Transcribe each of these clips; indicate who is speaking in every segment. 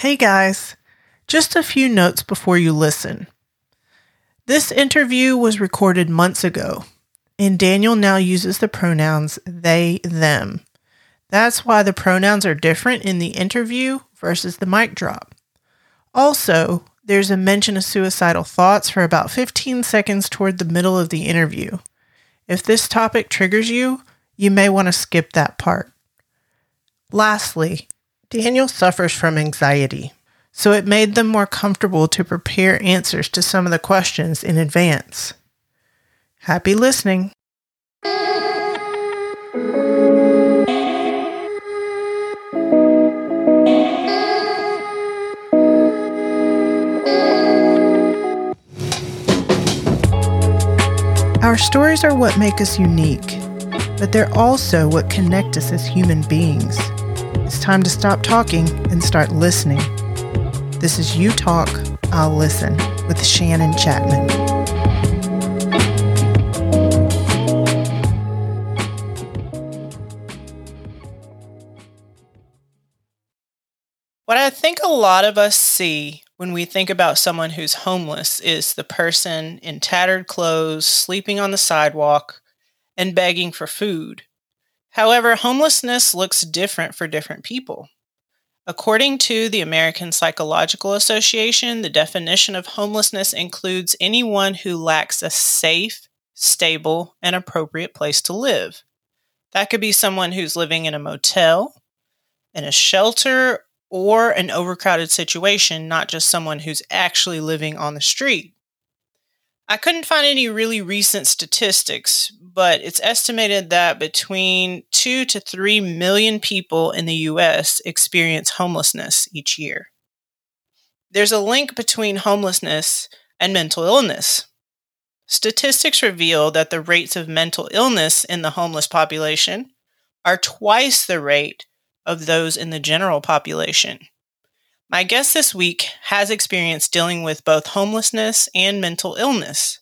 Speaker 1: Hey guys, just a few notes before you listen. This interview was recorded months ago, and Daniel now uses the pronouns they, them. That's why the pronouns are different in the interview versus the mic drop. Also, there's a mention of suicidal thoughts for about 15 seconds toward the middle of the interview. If this topic triggers you, you may want to skip that part. Lastly, Daniel suffers from anxiety, so it made them more comfortable to prepare answers to some of the questions in advance. Happy listening. Our stories are what make us unique, but they're also what connect us as human beings. It's time to stop talking and start listening. This is You Talk, I'll Listen with Shannon Chapman. What I think a lot of us see when we think about someone who's homeless is the person in tattered clothes, sleeping on the sidewalk, and begging for food. However, homelessness looks different for different people. According to the American Psychological Association, the definition of homelessness includes anyone who lacks a safe, stable, and appropriate place to live. That could be someone who's living in a motel, in a shelter, or an overcrowded situation, not just someone who's actually living on the street. I couldn't find any really recent statistics, but it's estimated that between 2 to 3 million people in the US experience homelessness each year. There's a link between homelessness and mental illness. Statistics reveal that the rates of mental illness in the homeless population are twice the rate of those in the general population. My guest this week has experience dealing with both homelessness and mental illness.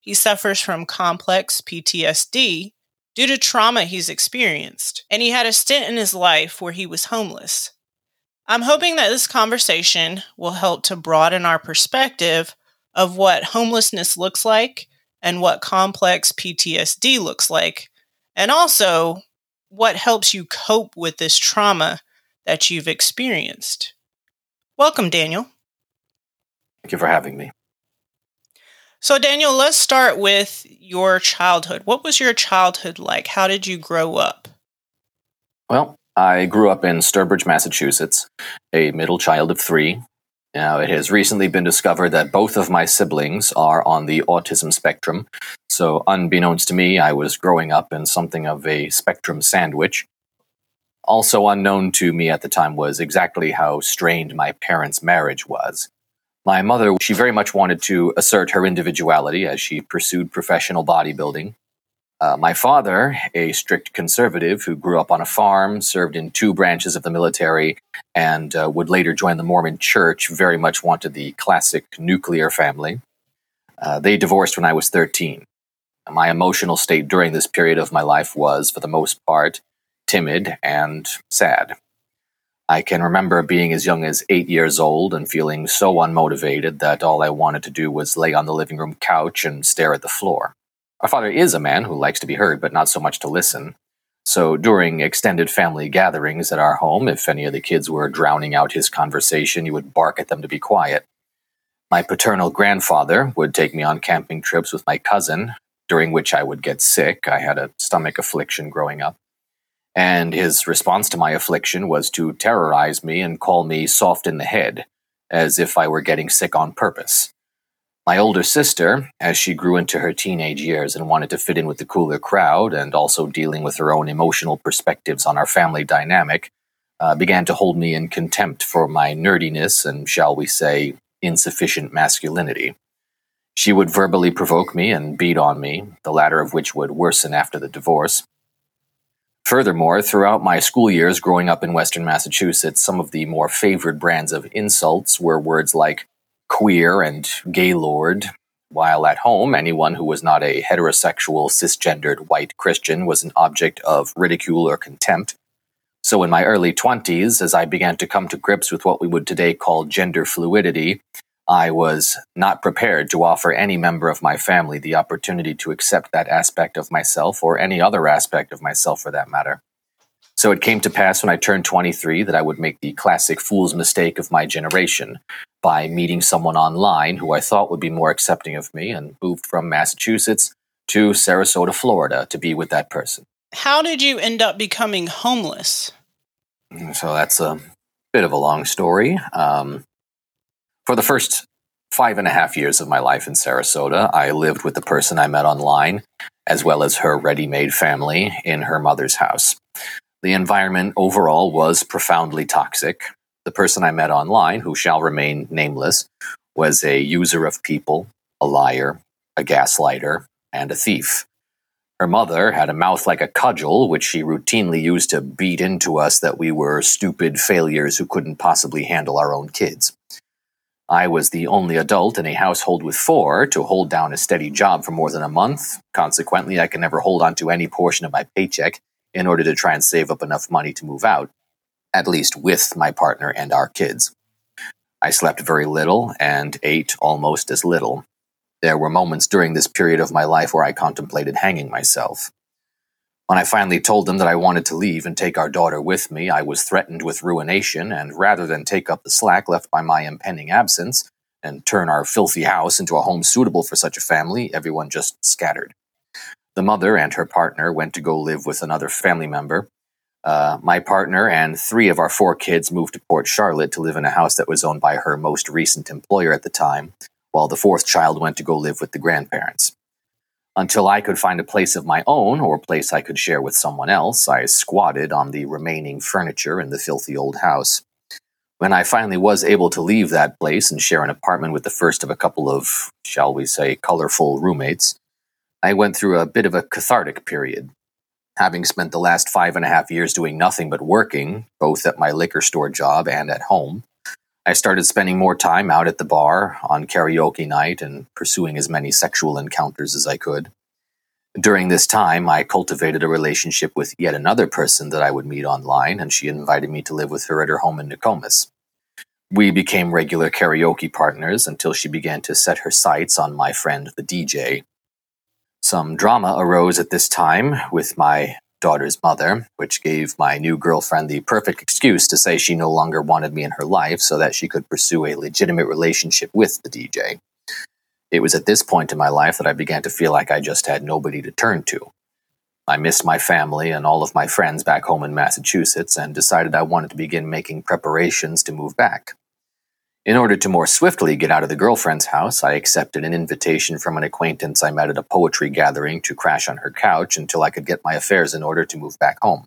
Speaker 1: He suffers from complex PTSD due to trauma he's experienced, and he had a stint in his life where he was homeless. I'm hoping that this conversation will help to broaden our perspective of what homelessness looks like and what complex PTSD looks like, and also what helps you cope with this trauma that you've experienced. Welcome, Daniel.
Speaker 2: Thank you for having me.
Speaker 1: So, Daniel, let's start with your childhood. What was your childhood like? How did you grow up?
Speaker 2: Well, I grew up in Sturbridge, Massachusetts, a middle child of three. Now, it has recently been discovered that both of my siblings are on the autism spectrum. So, unbeknownst to me, I was growing up in something of a spectrum sandwich. Also unknown to me at the time was exactly how strained my parents' marriage was. My mother, she very much wanted to assert her individuality as she pursued professional bodybuilding. Uh, my father, a strict conservative who grew up on a farm, served in two branches of the military, and uh, would later join the Mormon church, very much wanted the classic nuclear family. Uh, they divorced when I was 13. My emotional state during this period of my life was, for the most part, timid and sad. I can remember being as young as eight years old and feeling so unmotivated that all I wanted to do was lay on the living room couch and stare at the floor. Our father is a man who likes to be heard, but not so much to listen. So during extended family gatherings at our home, if any of the kids were drowning out his conversation, he would bark at them to be quiet. My paternal grandfather would take me on camping trips with my cousin, during which I would get sick. I had a stomach affliction growing up. And his response to my affliction was to terrorize me and call me soft in the head, as if I were getting sick on purpose. My older sister, as she grew into her teenage years and wanted to fit in with the cooler crowd and also dealing with her own emotional perspectives on our family dynamic, uh, began to hold me in contempt for my nerdiness and, shall we say, insufficient masculinity. She would verbally provoke me and beat on me, the latter of which would worsen after the divorce. Furthermore, throughout my school years growing up in Western Massachusetts, some of the more favored brands of insults were words like queer and gaylord, while at home, anyone who was not a heterosexual, cisgendered white Christian was an object of ridicule or contempt. So, in my early 20s, as I began to come to grips with what we would today call gender fluidity, I was not prepared to offer any member of my family the opportunity to accept that aspect of myself or any other aspect of myself for that matter. So it came to pass when I turned 23 that I would make the classic fool's mistake of my generation by meeting someone online who I thought would be more accepting of me and moved from Massachusetts to Sarasota, Florida to be with that person.
Speaker 1: How did you end up becoming homeless?
Speaker 2: So that's a bit of a long story. Um, for the first five and a half years of my life in Sarasota, I lived with the person I met online, as well as her ready made family, in her mother's house. The environment overall was profoundly toxic. The person I met online, who shall remain nameless, was a user of people, a liar, a gaslighter, and a thief. Her mother had a mouth like a cudgel, which she routinely used to beat into us that we were stupid failures who couldn't possibly handle our own kids. I was the only adult in a household with four to hold down a steady job for more than a month. Consequently, I could never hold on to any portion of my paycheck in order to try and save up enough money to move out, at least with my partner and our kids. I slept very little and ate almost as little. There were moments during this period of my life where I contemplated hanging myself. When I finally told them that I wanted to leave and take our daughter with me, I was threatened with ruination, and rather than take up the slack left by my impending absence and turn our filthy house into a home suitable for such a family, everyone just scattered. The mother and her partner went to go live with another family member. Uh, my partner and three of our four kids moved to Port Charlotte to live in a house that was owned by her most recent employer at the time, while the fourth child went to go live with the grandparents. Until I could find a place of my own or a place I could share with someone else, I squatted on the remaining furniture in the filthy old house. When I finally was able to leave that place and share an apartment with the first of a couple of, shall we say, colorful roommates, I went through a bit of a cathartic period. Having spent the last five and a half years doing nothing but working, both at my liquor store job and at home, I started spending more time out at the bar on karaoke night and pursuing as many sexual encounters as I could. During this time, I cultivated a relationship with yet another person that I would meet online, and she invited me to live with her at her home in Nokomis. We became regular karaoke partners until she began to set her sights on my friend, the DJ. Some drama arose at this time with my daughter's mother, which gave my new girlfriend the perfect excuse to say she no longer wanted me in her life so that she could pursue a legitimate relationship with the DJ. It was at this point in my life that I began to feel like I just had nobody to turn to. I missed my family and all of my friends back home in Massachusetts and decided I wanted to begin making preparations to move back. In order to more swiftly get out of the girlfriend's house, I accepted an invitation from an acquaintance I met at a poetry gathering to crash on her couch until I could get my affairs in order to move back home.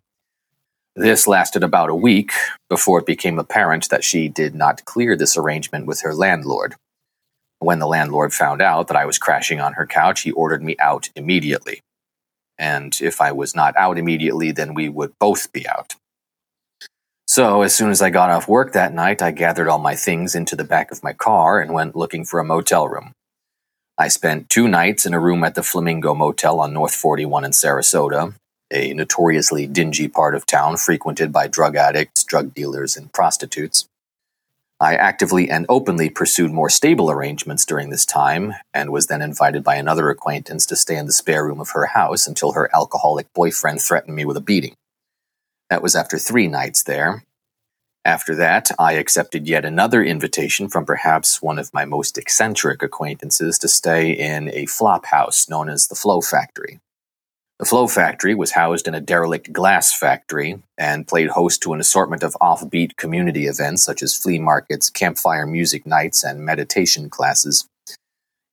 Speaker 2: This lasted about a week before it became apparent that she did not clear this arrangement with her landlord. When the landlord found out that I was crashing on her couch, he ordered me out immediately. And if I was not out immediately, then we would both be out. So, as soon as I got off work that night, I gathered all my things into the back of my car and went looking for a motel room. I spent two nights in a room at the Flamingo Motel on North 41 in Sarasota, a notoriously dingy part of town frequented by drug addicts, drug dealers, and prostitutes. I actively and openly pursued more stable arrangements during this time and was then invited by another acquaintance to stay in the spare room of her house until her alcoholic boyfriend threatened me with a beating. That was after three nights there. After that, I accepted yet another invitation from perhaps one of my most eccentric acquaintances to stay in a flop house known as the Flow Factory. The Flow Factory was housed in a derelict glass factory and played host to an assortment of offbeat community events such as flea markets, campfire music nights, and meditation classes.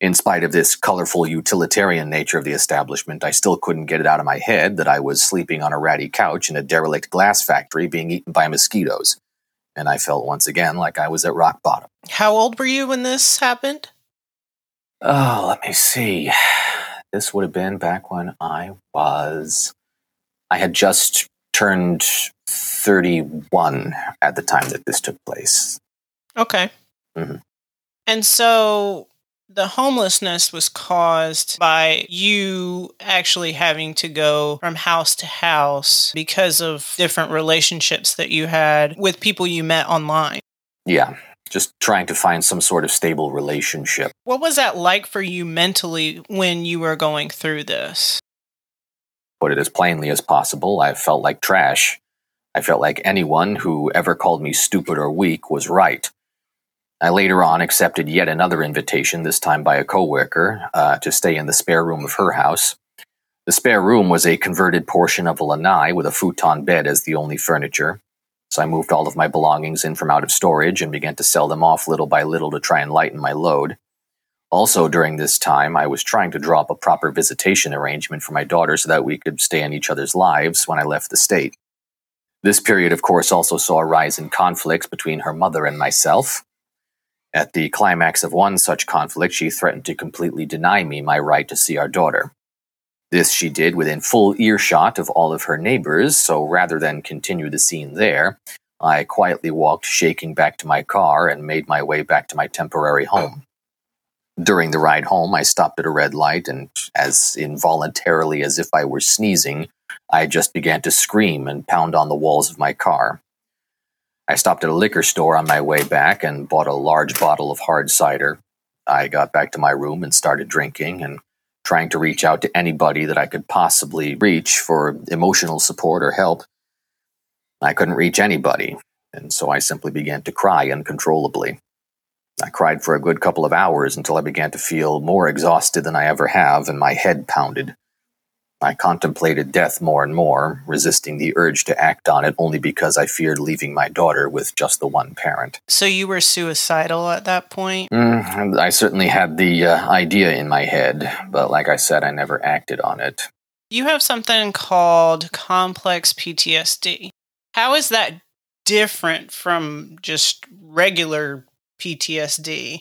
Speaker 2: In spite of this colorful utilitarian nature of the establishment, I still couldn't get it out of my head that I was sleeping on a ratty couch in a derelict glass factory being eaten by mosquitoes. And I felt once again like I was at rock bottom.
Speaker 1: How old were you when this happened?
Speaker 2: Oh, let me see. This would have been back when I was. I had just turned 31 at the time that this took place.
Speaker 1: Okay.
Speaker 2: Mm-hmm.
Speaker 1: And so the homelessness was caused by you actually having to go from house to house because of different relationships that you had with people you met online.
Speaker 2: Yeah, just trying to find some sort of stable relationship.
Speaker 1: What was that like for you mentally when you were going through this?
Speaker 2: Put it as plainly as possible, I felt like trash. I felt like anyone who ever called me stupid or weak was right. I later on accepted yet another invitation, this time by a coworker, uh, to stay in the spare room of her house. The spare room was a converted portion of a lanai with a futon bed as the only furniture. So I moved all of my belongings in from out of storage and began to sell them off little by little to try and lighten my load. Also, during this time, I was trying to draw up a proper visitation arrangement for my daughter so that we could stay in each other's lives when I left the state. This period, of course, also saw a rise in conflicts between her mother and myself. At the climax of one such conflict, she threatened to completely deny me my right to see our daughter. This she did within full earshot of all of her neighbors, so rather than continue the scene there, I quietly walked shaking back to my car and made my way back to my temporary home. During the ride home, I stopped at a red light, and as involuntarily as if I were sneezing, I just began to scream and pound on the walls of my car. I stopped at a liquor store on my way back and bought a large bottle of hard cider. I got back to my room and started drinking and trying to reach out to anybody that I could possibly reach for emotional support or help. I couldn't reach anybody, and so I simply began to cry uncontrollably. I cried for a good couple of hours until I began to feel more exhausted than I ever have, and my head pounded. I contemplated death more and more, resisting the urge to act on it only because I feared leaving my daughter with just the one parent.
Speaker 1: So you were suicidal at that point?
Speaker 2: Mm, I certainly had the uh, idea in my head, but like I said, I never acted on it.
Speaker 1: You have something called complex PTSD. How is that different from just regular PTSD?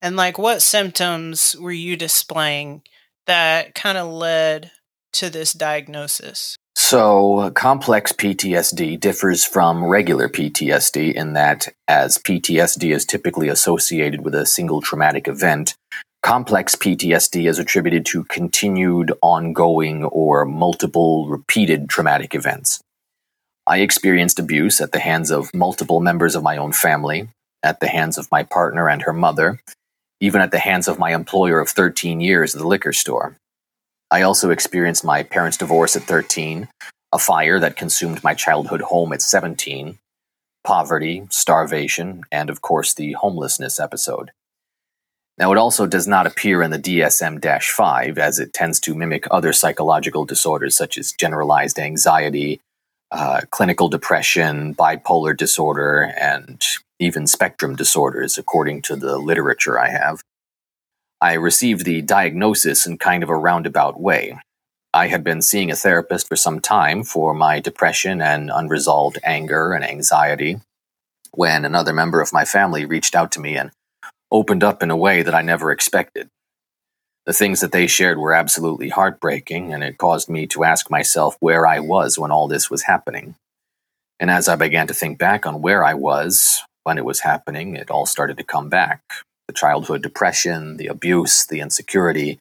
Speaker 1: And like what symptoms were you displaying that kind of led to this diagnosis?
Speaker 2: So, complex PTSD differs from regular PTSD in that, as PTSD is typically associated with a single traumatic event, complex PTSD is attributed to continued, ongoing, or multiple repeated traumatic events. I experienced abuse at the hands of multiple members of my own family, at the hands of my partner and her mother, even at the hands of my employer of 13 years at the liquor store. I also experienced my parents' divorce at 13, a fire that consumed my childhood home at 17, poverty, starvation, and of course the homelessness episode. Now, it also does not appear in the DSM 5, as it tends to mimic other psychological disorders such as generalized anxiety, uh, clinical depression, bipolar disorder, and even spectrum disorders, according to the literature I have. I received the diagnosis in kind of a roundabout way. I had been seeing a therapist for some time for my depression and unresolved anger and anxiety when another member of my family reached out to me and opened up in a way that I never expected. The things that they shared were absolutely heartbreaking, and it caused me to ask myself where I was when all this was happening. And as I began to think back on where I was when it was happening, it all started to come back the childhood depression, the abuse, the insecurity,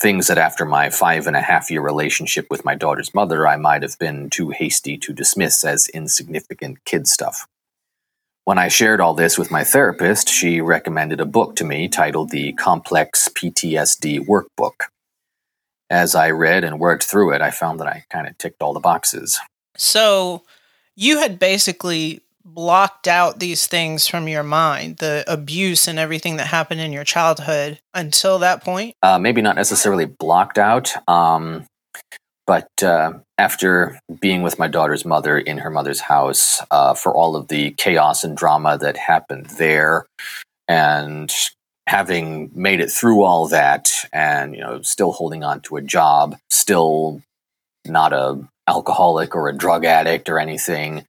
Speaker 2: things that after my five and a half year relationship with my daughter's mother, I might have been too hasty to dismiss as insignificant kid stuff. When I shared all this with my therapist, she recommended a book to me titled The Complex PTSD Workbook. As I read and worked through it, I found that I kind of ticked all the boxes.
Speaker 1: So, you had basically blocked out these things from your mind, the abuse and everything that happened in your childhood until that point?
Speaker 2: Uh, maybe not necessarily blocked out, um, but uh, after being with my daughter's mother in her mother's house uh, for all of the chaos and drama that happened there, and having made it through all that, and you know, still holding on to a job, still not a alcoholic or a drug addict or anything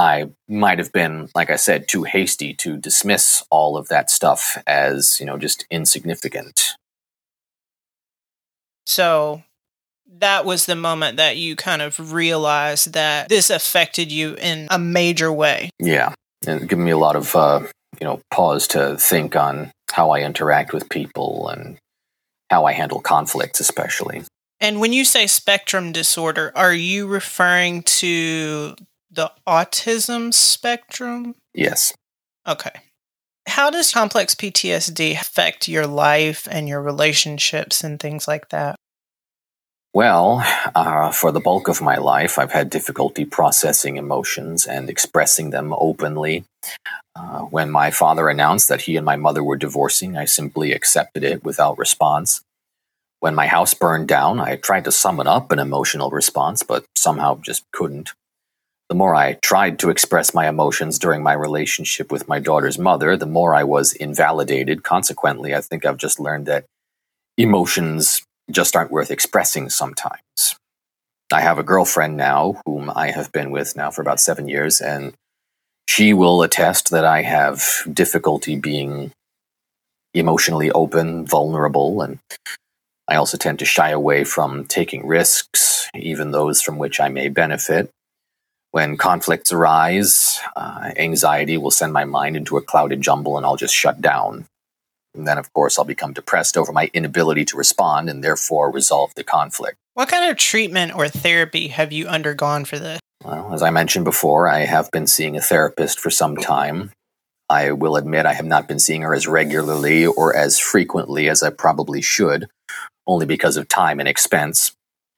Speaker 2: I might have been, like I said, too hasty to dismiss all of that stuff as, you know, just insignificant.
Speaker 1: So that was the moment that you kind of realized that this affected you in a major way.
Speaker 2: Yeah. And giving me a lot of, uh, you know, pause to think on how I interact with people and how I handle conflicts, especially.
Speaker 1: And when you say spectrum disorder, are you referring to the autism spectrum?
Speaker 2: Yes.
Speaker 1: Okay. How does complex PTSD affect your life and your relationships and things like that?
Speaker 2: Well, uh, for the bulk of my life, I've had difficulty processing emotions and expressing them openly. Uh, when my father announced that he and my mother were divorcing, I simply accepted it without response. When my house burned down, I tried to summon up an emotional response, but somehow just couldn't. The more I tried to express my emotions during my relationship with my daughter's mother, the more I was invalidated. Consequently, I think I've just learned that emotions just aren't worth expressing sometimes. I have a girlfriend now whom I have been with now for about seven years, and she will attest that I have difficulty being emotionally open, vulnerable, and I also tend to shy away from taking risks, even those from which I may benefit. When conflicts arise, uh, anxiety will send my mind into a clouded jumble and I'll just shut down. And then, of course, I'll become depressed over my inability to respond and therefore resolve the conflict.
Speaker 1: What kind of treatment or therapy have you undergone for this?
Speaker 2: Well, as I mentioned before, I have been seeing a therapist for some time. I will admit I have not been seeing her as regularly or as frequently as I probably should, only because of time and expense.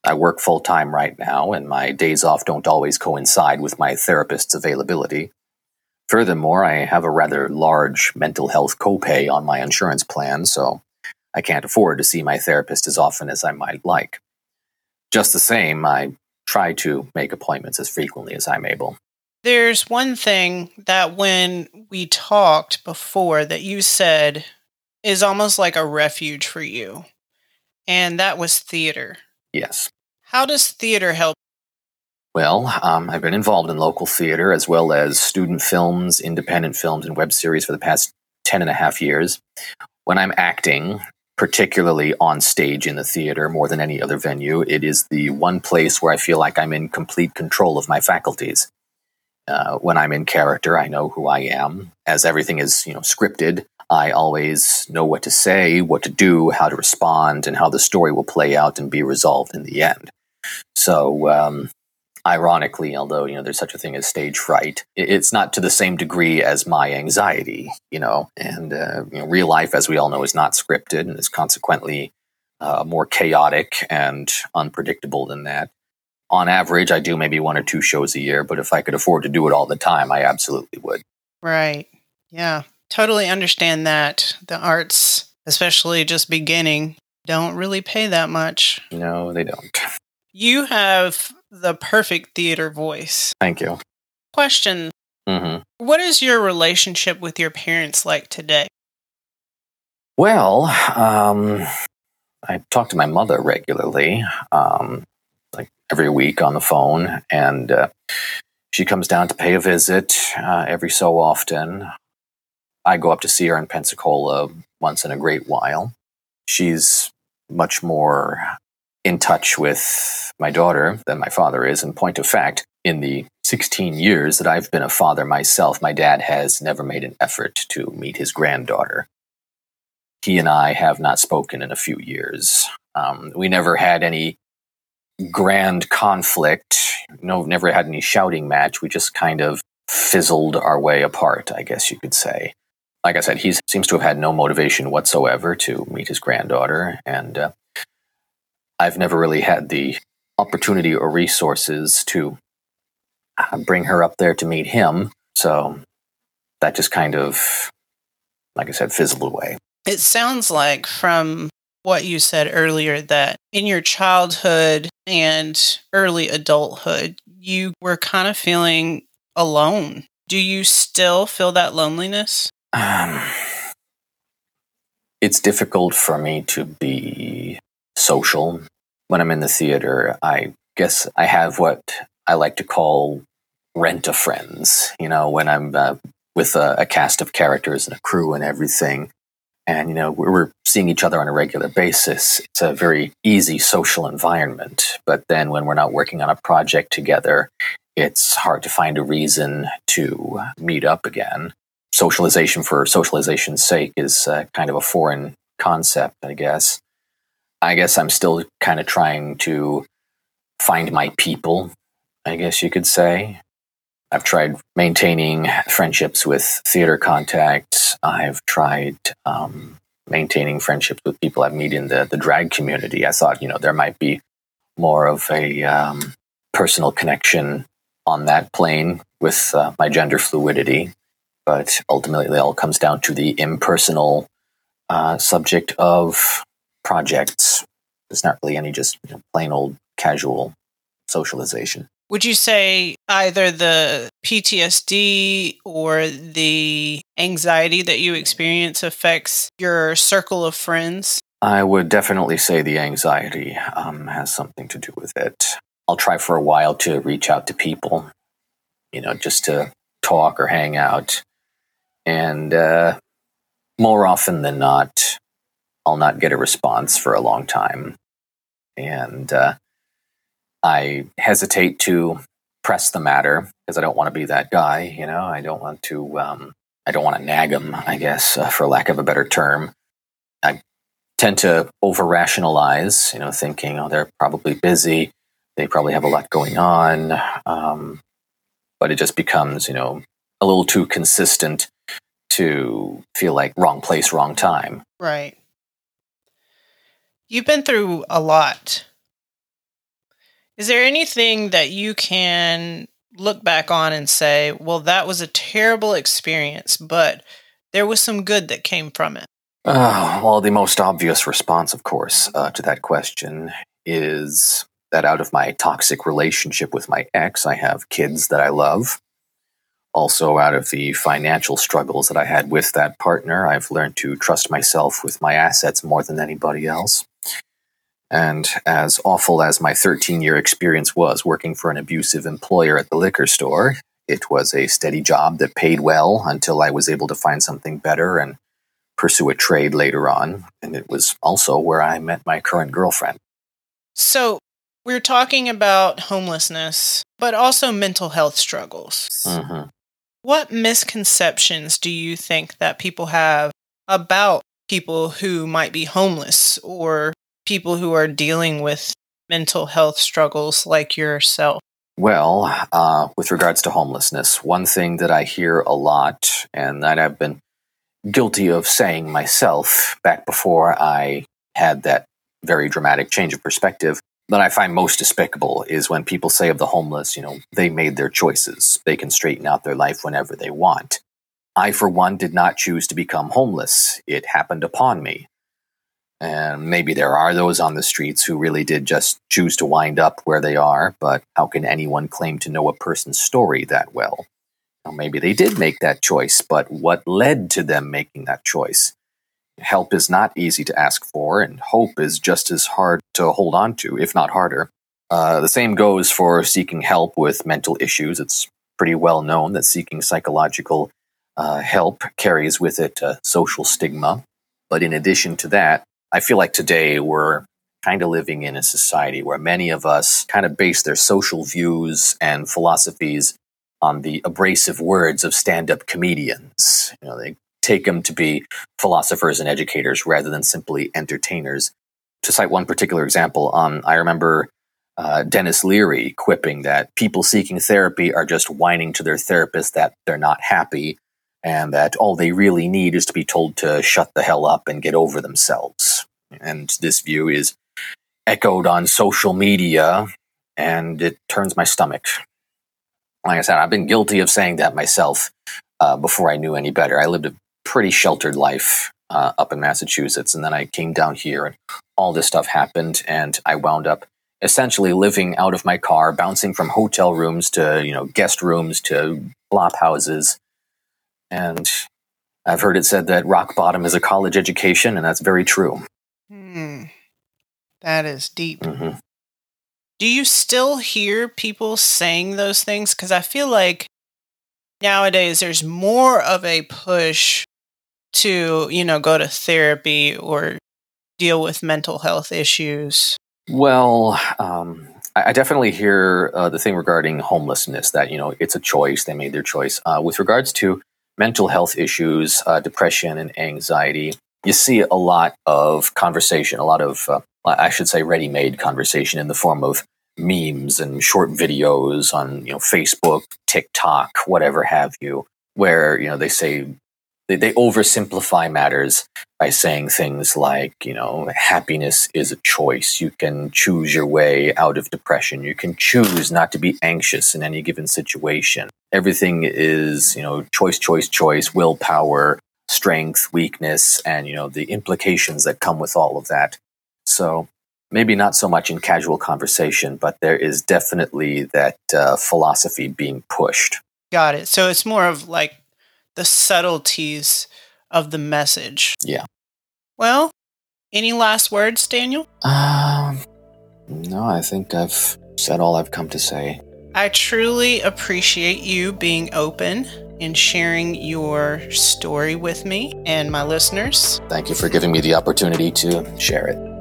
Speaker 2: I work full time right now, and my days off don't always coincide with my therapist's availability. Furthermore, I have a rather large mental health copay on my insurance plan, so I can't afford to see my therapist as often as I might like. Just the same, I try to make appointments as frequently as I'm able.
Speaker 1: There's one thing that when we talked before that you said is almost like a refuge for you, and that was theater.
Speaker 2: Yes.
Speaker 1: How does theater help
Speaker 2: well, um, I've been involved in local theater as well as student films, independent films, and web series for the past 10 and a half years. When I'm acting, particularly on stage in the theater more than any other venue, it is the one place where I feel like I'm in complete control of my faculties. Uh, when I'm in character, I know who I am. As everything is, you know, scripted, I always know what to say, what to do, how to respond, and how the story will play out and be resolved in the end. So um, ironically, although you know there's such a thing as stage fright, it's not to the same degree as my anxiety, you know. And uh, you know, real life, as we all know, is not scripted and is consequently uh, more chaotic and unpredictable than that. On average, I do maybe one or two shows a year, but if I could afford to do it all the time, I absolutely would.
Speaker 1: Right. Yeah. Totally understand that. The arts, especially just beginning, don't really pay that much.
Speaker 2: No, they don't.
Speaker 1: You have the perfect theater voice.
Speaker 2: Thank you.
Speaker 1: Question
Speaker 2: Mm-hmm.
Speaker 1: What is your relationship with your parents like today?
Speaker 2: Well, um, I talk to my mother regularly, um, like every week on the phone, and uh, she comes down to pay a visit uh, every so often. I go up to see her in Pensacola once in a great while. She's much more in touch with my daughter than my father is. In point of fact, in the 16 years that I've been a father myself, my dad has never made an effort to meet his granddaughter. He and I have not spoken in a few years. Um, we never had any grand conflict. No, never had any shouting match. We just kind of fizzled our way apart, I guess you could say. Like I said, he seems to have had no motivation whatsoever to meet his granddaughter, and uh, I've never really had the opportunity or resources to uh, bring her up there to meet him. So that just kind of, like I said, fizzled away.
Speaker 1: It sounds like from what you said earlier that in your childhood and early adulthood, you were kind of feeling alone. Do you still feel that loneliness?
Speaker 2: Um, it's difficult for me to be social. When I'm in the theater, I guess I have what I like to call rent a friends. You know, when I'm uh, with a, a, cast of characters and a crew and everything, and you know we're seeing each other on a regular basis. It's a very easy social environment. But then when we're not working on a project together, it's hard to find a reason to meet up again. Socialization for socialization's sake is uh, kind of a foreign concept, I guess. I guess I'm still kind of trying to find my people, I guess you could say. I've tried maintaining friendships with theater contacts. I've tried um, maintaining friendships with people I meet in the, the drag community. I thought, you know, there might be more of a um, personal connection on that plane with uh, my gender fluidity. But ultimately, it all comes down to the impersonal uh, subject of projects. There's not really any just you know, plain old casual socialization.
Speaker 1: Would you say either the PTSD or the anxiety that you experience affects your circle of friends?
Speaker 2: I would definitely say the anxiety um, has something to do with it. I'll try for a while to reach out to people, you know, just to talk or hang out. And uh, more often than not, I'll not get a response for a long time. And uh, I hesitate to press the matter because I don't want to be that guy. You know, I don't want to. Um, I don't want to nag them. I guess, uh, for lack of a better term, I tend to over rationalize. You know, thinking, oh, they're probably busy. They probably have a lot going on. Um, but it just becomes, you know, a little too consistent to feel like wrong place, wrong time.
Speaker 1: Right. You've been through a lot is there anything that you can look back on and say, well, that was a terrible experience, but there was some good that came from it?
Speaker 2: Uh, well, the most obvious response, of course, uh, to that question is that out of my toxic relationship with my ex, I have kids that I love. Also, out of the financial struggles that I had with that partner, I've learned to trust myself with my assets more than anybody else. And as awful as my 13 year experience was working for an abusive employer at the liquor store, it was a steady job that paid well until I was able to find something better and pursue a trade later on. And it was also where I met my current girlfriend.
Speaker 1: So, we're talking about homelessness, but also mental health struggles. Mm-hmm. What misconceptions do you think that people have about people who might be homeless or people who are dealing with mental health struggles like yourself?
Speaker 2: Well, uh, with regards to homelessness, one thing that I hear a lot, and that I've been guilty of saying myself back before I had that very dramatic change of perspective, that I find most despicable is when people say of the homeless, you know, they made their choices. They can straighten out their life whenever they want. I, for one, did not choose to become homeless. It happened upon me. And maybe there are those on the streets who really did just choose to wind up where they are, but how can anyone claim to know a person's story that well? Well, maybe they did make that choice, but what led to them making that choice? Help is not easy to ask for, and hope is just as hard to hold on to, if not harder. Uh, the same goes for seeking help with mental issues. It's pretty well known that seeking psychological uh, help carries with it a social stigma. But in addition to that, I feel like today we're kind of living in a society where many of us kind of base their social views and philosophies on the abrasive words of stand-up comedians. You know, they take them to be philosophers and educators rather than simply entertainers. To cite one particular example, um, I remember uh, Denis Leary quipping that people seeking therapy are just whining to their therapist that they're not happy and that all they really need is to be told to shut the hell up and get over themselves. And this view is echoed on social media, and it turns my stomach. Like I said, I've been guilty of saying that myself uh, before I knew any better. I lived a pretty sheltered life uh, up in Massachusetts, and then I came down here, and all this stuff happened, and I wound up essentially living out of my car, bouncing from hotel rooms to you know guest rooms to flop houses and I've heard it said that rock bottom is a college education, and that's very true.
Speaker 1: Hmm. That is deep. Mm-hmm. Do you still hear people saying those things? Because I feel like nowadays there's more of a push to, you know, go to therapy or deal with mental health issues.
Speaker 2: Well, um, I definitely hear uh, the thing regarding homelessness that, you know, it's a choice. They made their choice. Uh, with regards to mental health issues, uh, depression and anxiety, you see a lot of conversation, a lot of, uh, I should say, ready made conversation in the form of memes and short videos on you know Facebook, TikTok, whatever have you, where you know they say they, they oversimplify matters by saying things like you know happiness is a choice. You can choose your way out of depression. You can choose not to be anxious in any given situation. Everything is you know choice, choice, choice, willpower, strength, weakness, and you know the implications that come with all of that. So maybe not so much in casual conversation, but there is definitely that uh, philosophy being pushed.
Speaker 3: Got it. So it's more of like the subtleties of the message.
Speaker 2: Yeah.
Speaker 3: Well, any last words, Daniel?
Speaker 2: Um, no, I think I've said all I've come to say.
Speaker 3: I truly appreciate you being open and sharing your story with me and my listeners.
Speaker 2: Thank you for giving me the opportunity to share it.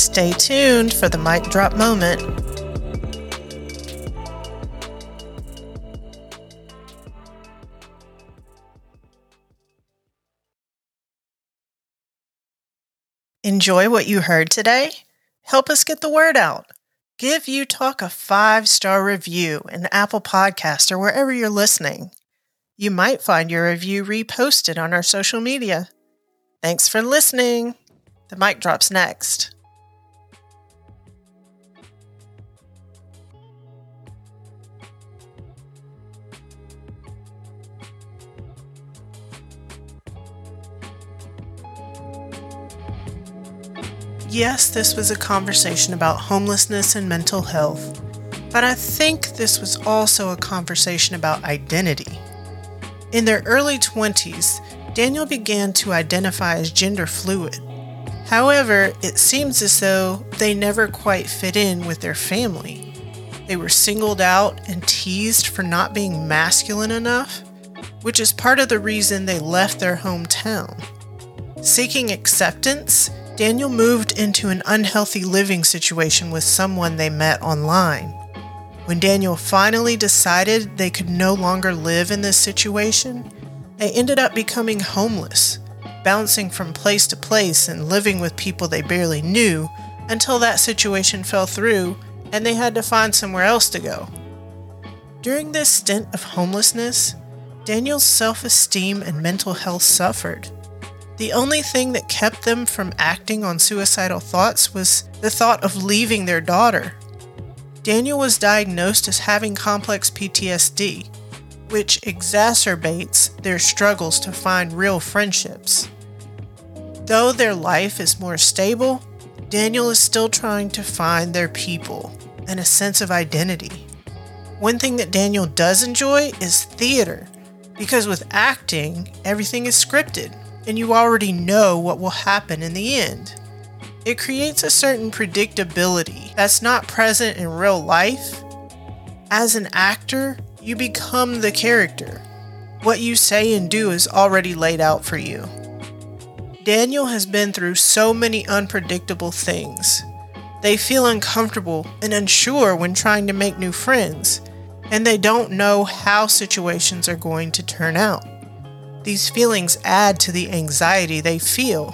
Speaker 3: Stay tuned for the mic drop moment. Enjoy what you heard today? Help us get the word out. Give You Talk a five star review in Apple Podcast or wherever you're listening. You might find your review reposted on our social media. Thanks for listening. The mic drops next. Yes, this was a conversation about homelessness and mental health, but I think this was also a conversation about identity. In their early 20s, Daniel began to identify as gender fluid. However, it seems as though they never quite fit in with their family. They were singled out and teased for not being masculine enough, which is part of the reason they left their hometown. Seeking acceptance, Daniel moved into an unhealthy living situation with someone they met online. When Daniel finally decided they could no longer live in this situation, they ended up becoming homeless, bouncing from place to place and living with people they barely knew until that situation fell through and they had to find somewhere else to go. During this stint of homelessness, Daniel's self esteem and mental health suffered. The only thing that kept them from acting on suicidal thoughts was the thought of leaving their daughter. Daniel was diagnosed as having complex PTSD, which exacerbates their struggles to find real friendships. Though their life is more stable, Daniel is still trying to find their people and a sense of identity. One thing that Daniel does enjoy is theater, because with acting, everything is scripted and you already know what will happen in the end. It creates a certain predictability that's not present in real life. As an actor, you become the character. What you say and do is already laid out for you. Daniel has been through so many unpredictable things. They feel uncomfortable and unsure when trying to make new friends, and they don't know how situations are going to turn out. These feelings add to the anxiety they feel.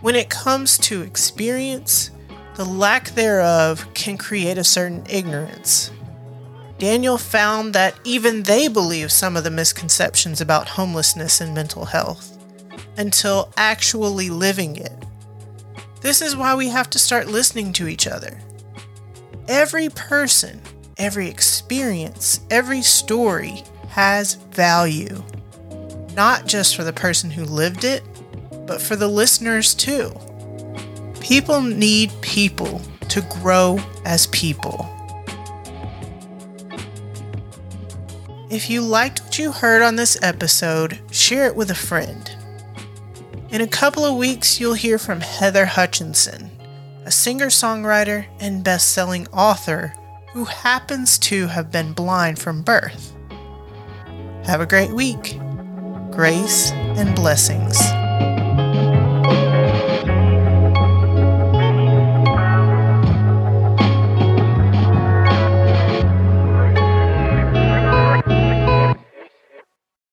Speaker 3: When it comes to experience, the lack thereof can create a certain ignorance. Daniel found that even they believe some of the misconceptions about homelessness and mental health until actually living it. This is why we have to start listening to each other. Every person, every experience, every story has value not just for the person who lived it, but for the listeners too. People need people to grow as people. If you liked what you heard on this episode, share it with a friend. In a couple of weeks, you'll hear from Heather Hutchinson, a singer songwriter and best selling author who happens to have been blind from birth. Have a great week grace, and blessings.